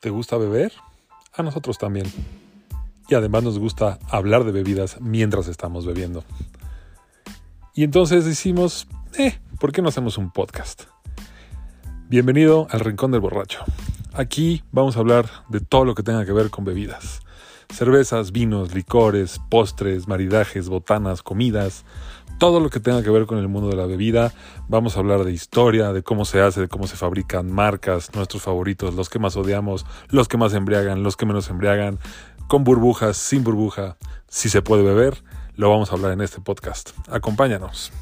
¿Te gusta beber? A nosotros también. Y además nos gusta hablar de bebidas mientras estamos bebiendo. Y entonces decimos, eh, ¿por qué no hacemos un podcast? Bienvenido al Rincón del Borracho. Aquí vamos a hablar de todo lo que tenga que ver con bebidas. Cervezas, vinos, licores, postres, maridajes, botanas, comidas, todo lo que tenga que ver con el mundo de la bebida. Vamos a hablar de historia, de cómo se hace, de cómo se fabrican marcas, nuestros favoritos, los que más odiamos, los que más embriagan, los que menos embriagan, con burbujas, sin burbuja, si se puede beber, lo vamos a hablar en este podcast. Acompáñanos.